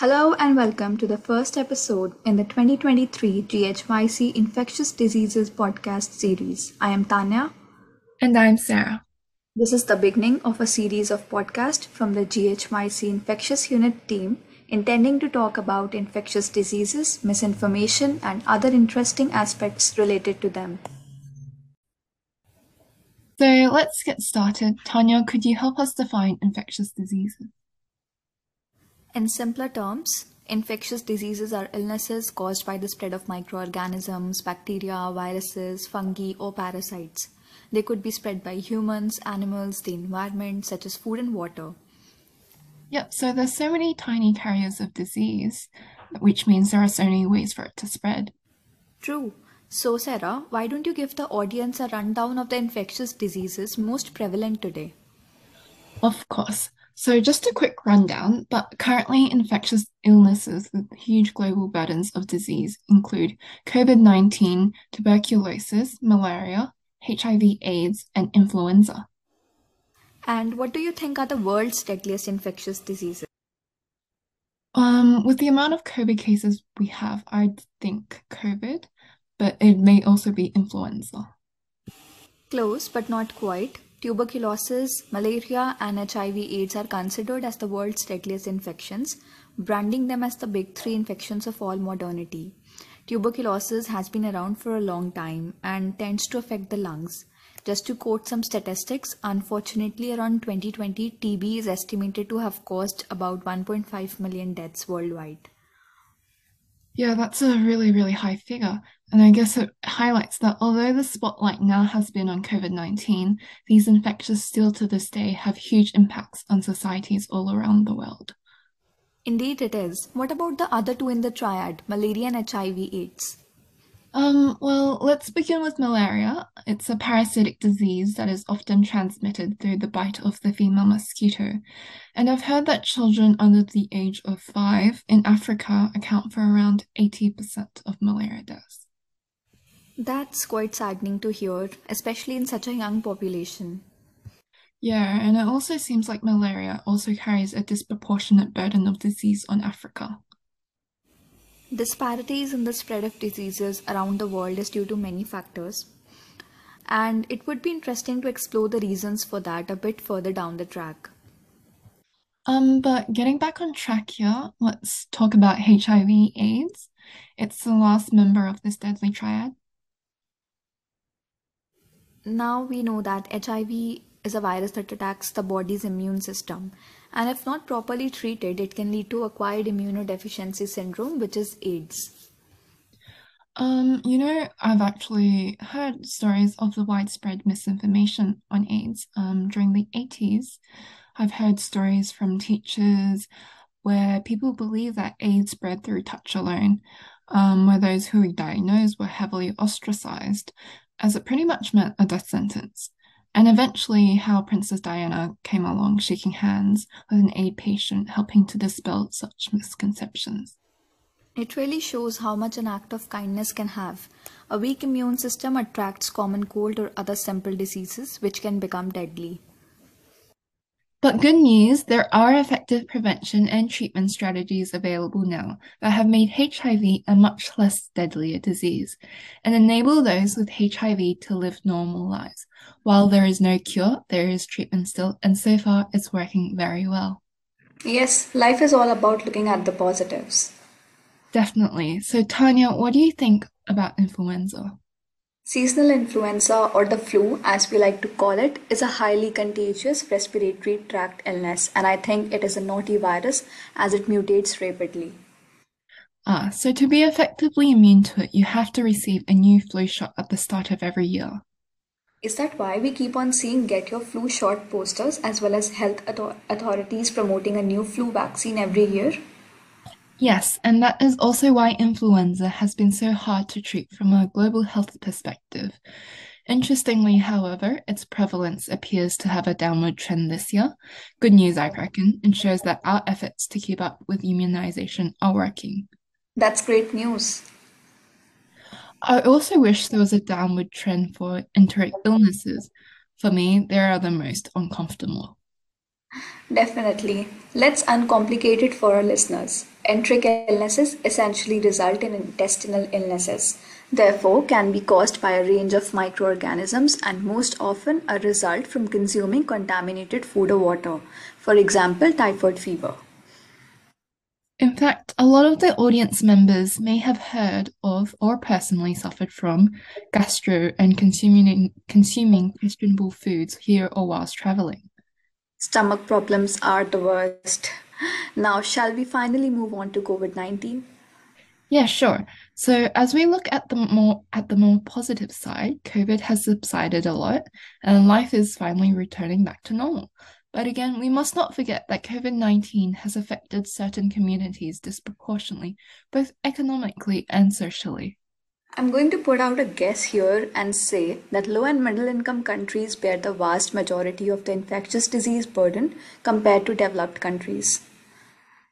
Hello and welcome to the first episode in the 2023 GHYC Infectious Diseases podcast series. I am Tanya. And I'm Sarah. This is the beginning of a series of podcasts from the GHYC Infectious Unit team intending to talk about infectious diseases, misinformation, and other interesting aspects related to them. So let's get started. Tanya, could you help us define infectious diseases? In simpler terms, infectious diseases are illnesses caused by the spread of microorganisms, bacteria, viruses, fungi, or parasites. They could be spread by humans, animals, the environment, such as food and water. Yep, so there's so many tiny carriers of disease, which means there are so many ways for it to spread. True. So, Sarah, why don't you give the audience a rundown of the infectious diseases most prevalent today? Of course. So, just a quick rundown, but currently, infectious illnesses with huge global burdens of disease include COVID 19, tuberculosis, malaria, HIV, AIDS, and influenza. And what do you think are the world's deadliest infectious diseases? Um, with the amount of COVID cases we have, I'd think COVID, but it may also be influenza. Close, but not quite. Tuberculosis, malaria, and HIV/AIDS are considered as the world's deadliest infections, branding them as the big three infections of all modernity. Tuberculosis has been around for a long time and tends to affect the lungs. Just to quote some statistics, unfortunately, around 2020, TB is estimated to have caused about 1.5 million deaths worldwide. Yeah, that's a really, really high figure. And I guess it highlights that although the spotlight now has been on COVID 19, these infections still to this day have huge impacts on societies all around the world. Indeed, it is. What about the other two in the triad, malaria and HIV/AIDS? Um, well, let's begin with malaria. It's a parasitic disease that is often transmitted through the bite of the female mosquito. And I've heard that children under the age of five in Africa account for around 80% of malaria deaths. That's quite saddening to hear, especially in such a young population. Yeah, and it also seems like malaria also carries a disproportionate burden of disease on Africa. Disparities in the spread of diseases around the world is due to many factors, and it would be interesting to explore the reasons for that a bit further down the track. Um, but getting back on track here, let's talk about HIV AIDS. It's the last member of this deadly triad. Now we know that HIV is a virus that attacks the body's immune system. And if not properly treated, it can lead to acquired immunodeficiency syndrome, which is AIDS. Um, you know, I've actually heard stories of the widespread misinformation on AIDS um, during the 80s. I've heard stories from teachers where people believe that AIDS spread through touch alone, um, where those who were diagnosed were heavily ostracized, as it pretty much meant a death sentence and eventually how Princess Diana came along shaking hands with an aid patient, helping to dispel such misconceptions. It really shows how much an act of kindness can have. A weak immune system attracts common cold or other simple diseases which can become deadly. But good news, there are effective prevention and treatment strategies available now that have made HIV a much less deadly disease and enable those with HIV to live normal lives. While there is no cure, there is treatment still, and so far it's working very well. Yes, life is all about looking at the positives. Definitely. So, Tanya, what do you think about influenza? Seasonal influenza, or the flu as we like to call it, is a highly contagious respiratory tract illness, and I think it is a naughty virus as it mutates rapidly. Ah, so to be effectively immune to it, you have to receive a new flu shot at the start of every year. Is that why we keep on seeing get your flu shot posters as well as health authorities promoting a new flu vaccine every year? Yes, and that is also why influenza has been so hard to treat from a global health perspective. Interestingly, however, its prevalence appears to have a downward trend this year. Good news, I reckon, and shows that our efforts to keep up with immunization are working. That's great news. I also wish there was a downward trend for enteric illnesses. For me, they are the most uncomfortable. Definitely. Let's uncomplicate it for our listeners. Enteric illnesses essentially result in intestinal illnesses, therefore can be caused by a range of microorganisms and most often a result from consuming contaminated food or water, for example typhoid fever. In fact, a lot of the audience members may have heard of or personally suffered from gastro and consuming consuming questionable foods here or whilst traveling. Stomach problems are the worst. Now, shall we finally move on to COVID-19? Yeah, sure. So as we look at the more at the more positive side, COVID has subsided a lot and life is finally returning back to normal. But again, we must not forget that COVID 19 has affected certain communities disproportionately, both economically and socially. I'm going to put out a guess here and say that low and middle income countries bear the vast majority of the infectious disease burden compared to developed countries.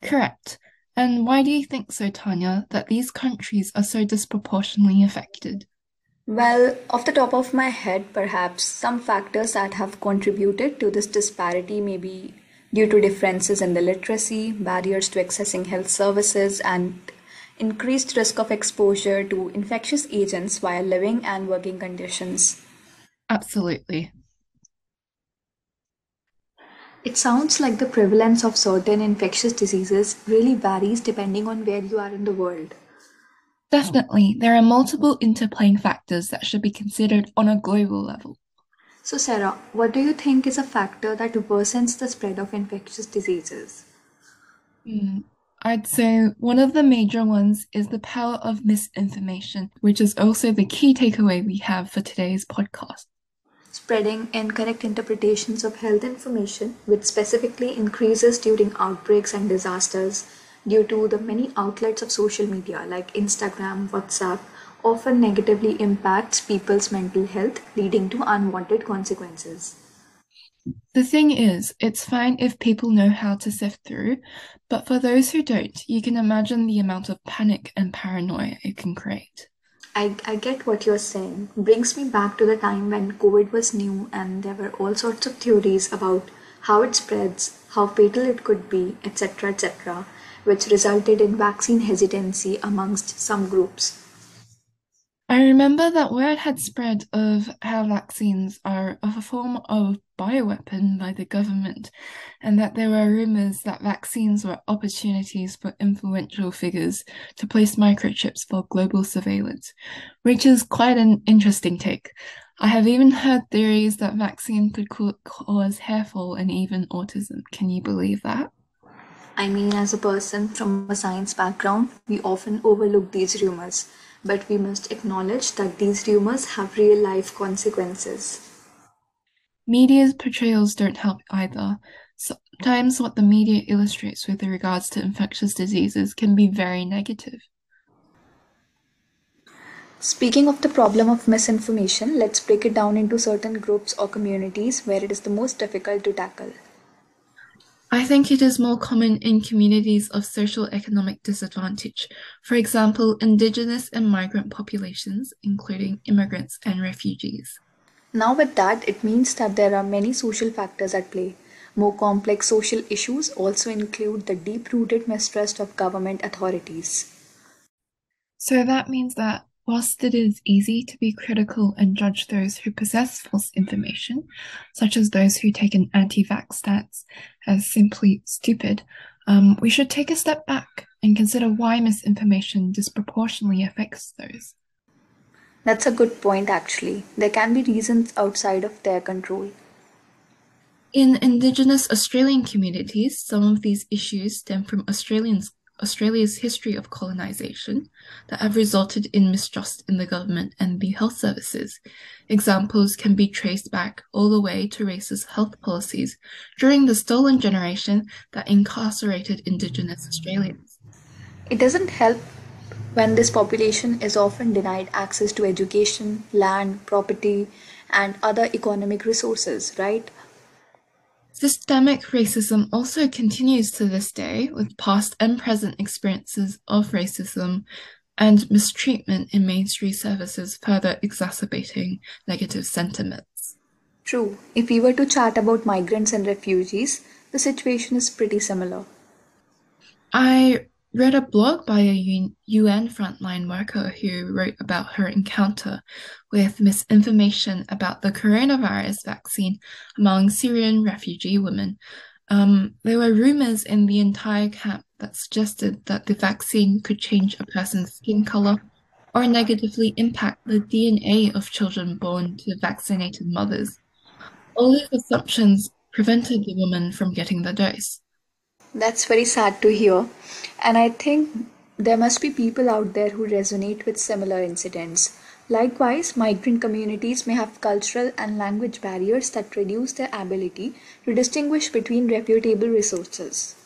Correct. And why do you think so, Tanya, that these countries are so disproportionately affected? Well, off the top of my head, perhaps some factors that have contributed to this disparity may be due to differences in the literacy, barriers to accessing health services, and increased risk of exposure to infectious agents while living and working conditions. Absolutely. It sounds like the prevalence of certain infectious diseases really varies depending on where you are in the world. Definitely, there are multiple interplaying factors that should be considered on a global level. So, Sarah, what do you think is a factor that worsens the spread of infectious diseases? Mm, I'd say one of the major ones is the power of misinformation, which is also the key takeaway we have for today's podcast. Spreading incorrect interpretations of health information, which specifically increases during outbreaks and disasters, due to the many outlets of social media like Instagram, WhatsApp, often negatively impacts people's mental health, leading to unwanted consequences. The thing is, it's fine if people know how to sift through, but for those who don't, you can imagine the amount of panic and paranoia it can create. I, I get what you're saying. Brings me back to the time when COVID was new and there were all sorts of theories about how it spreads, how fatal it could be, etc. etc which resulted in vaccine hesitancy amongst some groups. I remember that word had spread of how vaccines are of a form of bioweapon by the government, and that there were rumors that vaccines were opportunities for influential figures to place microchips for global surveillance, which is quite an interesting take. I have even heard theories that vaccine could cause hair fall and even autism. Can you believe that? I mean, as a person from a science background, we often overlook these rumors, but we must acknowledge that these rumors have real life consequences. Media's portrayals don't help either. Sometimes what the media illustrates with regards to infectious diseases can be very negative. Speaking of the problem of misinformation, let's break it down into certain groups or communities where it is the most difficult to tackle. I think it is more common in communities of social economic disadvantage, for example, indigenous and migrant populations, including immigrants and refugees. Now, with that, it means that there are many social factors at play. More complex social issues also include the deep rooted mistrust of government authorities. So that means that Whilst it is easy to be critical and judge those who possess false information, such as those who take an anti vax stance, as simply stupid, um, we should take a step back and consider why misinformation disproportionately affects those. That's a good point, actually. There can be reasons outside of their control. In Indigenous Australian communities, some of these issues stem from Australians Australia's history of colonisation that have resulted in mistrust in the government and the health services. Examples can be traced back all the way to racist health policies during the stolen generation that incarcerated Indigenous Australians. It doesn't help when this population is often denied access to education, land, property, and other economic resources, right? Systemic racism also continues to this day, with past and present experiences of racism and mistreatment in mainstream services further exacerbating negative sentiments. True. If we were to chat about migrants and refugees, the situation is pretty similar. I read a blog by a UN frontline worker who wrote about her encounter with misinformation about the coronavirus vaccine among Syrian refugee women. Um, there were rumors in the entire camp that suggested that the vaccine could change a person's skin color or negatively impact the DNA of children born to vaccinated mothers. All these assumptions prevented the woman from getting the dose. That's very sad to hear. And I think there must be people out there who resonate with similar incidents. Likewise, migrant communities may have cultural and language barriers that reduce their ability to distinguish between reputable resources.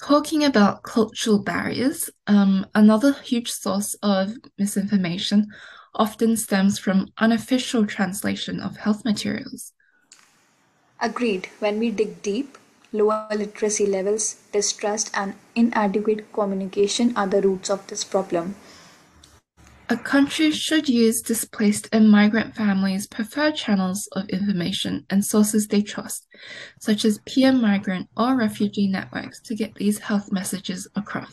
Talking about cultural barriers, um, another huge source of misinformation often stems from unofficial translation of health materials. Agreed. When we dig deep, lower literacy levels, distrust, and inadequate communication are the roots of this problem. A country should use displaced and migrant families' preferred channels of information and sources they trust, such as peer migrant or refugee networks, to get these health messages across.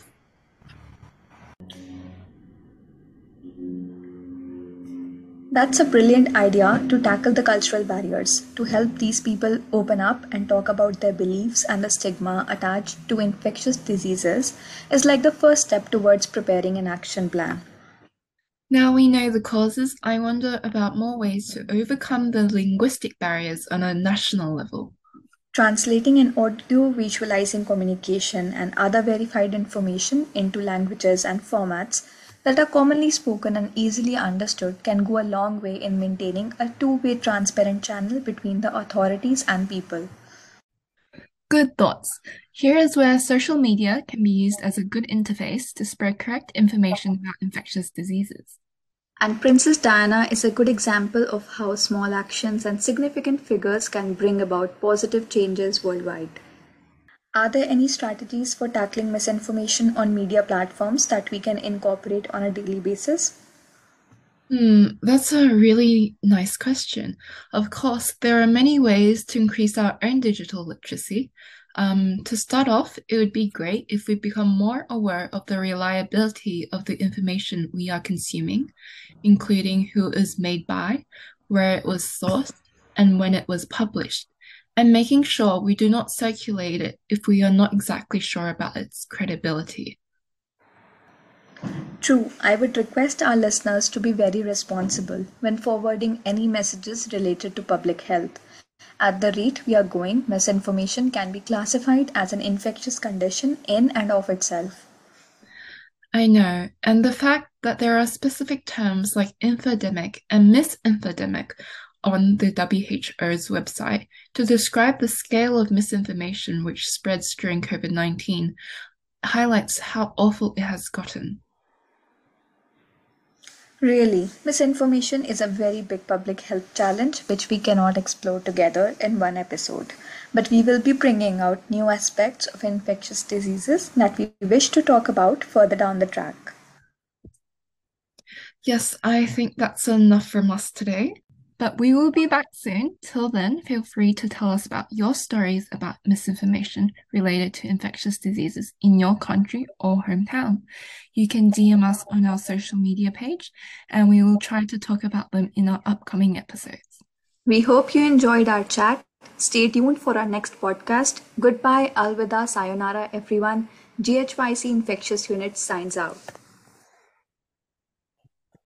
That's a brilliant idea to tackle the cultural barriers, to help these people open up and talk about their beliefs and the stigma attached to infectious diseases is like the first step towards preparing an action plan. Now we know the causes, I wonder about more ways to overcome the linguistic barriers on a national level. Translating and audio visualizing communication and other verified information into languages and formats that are commonly spoken and easily understood can go a long way in maintaining a two way transparent channel between the authorities and people. Good thoughts. Here is where social media can be used as a good interface to spread correct information about infectious diseases. And Princess Diana is a good example of how small actions and significant figures can bring about positive changes worldwide. Are there any strategies for tackling misinformation on media platforms that we can incorporate on a daily basis? Hmm, that's a really nice question. Of course, there are many ways to increase our own digital literacy. Um, to start off, it would be great if we become more aware of the reliability of the information we are consuming, including who is made by, where it was sourced, and when it was published and making sure we do not circulate it if we are not exactly sure about its credibility. True, I would request our listeners to be very responsible when forwarding any messages related to public health. At the rate we are going, misinformation can be classified as an infectious condition in and of itself. I know, and the fact that there are specific terms like infodemic and misinfodemic on the WHO's website to describe the scale of misinformation which spreads during COVID 19 highlights how awful it has gotten. Really, misinformation is a very big public health challenge which we cannot explore together in one episode. But we will be bringing out new aspects of infectious diseases that we wish to talk about further down the track. Yes, I think that's enough from us today. But we will be back soon. Till then, feel free to tell us about your stories about misinformation related to infectious diseases in your country or hometown. You can DM us on our social media page, and we will try to talk about them in our upcoming episodes. We hope you enjoyed our chat. Stay tuned for our next podcast. Goodbye, Alvida, Sayonara, everyone. GHYC Infectious Unit signs out.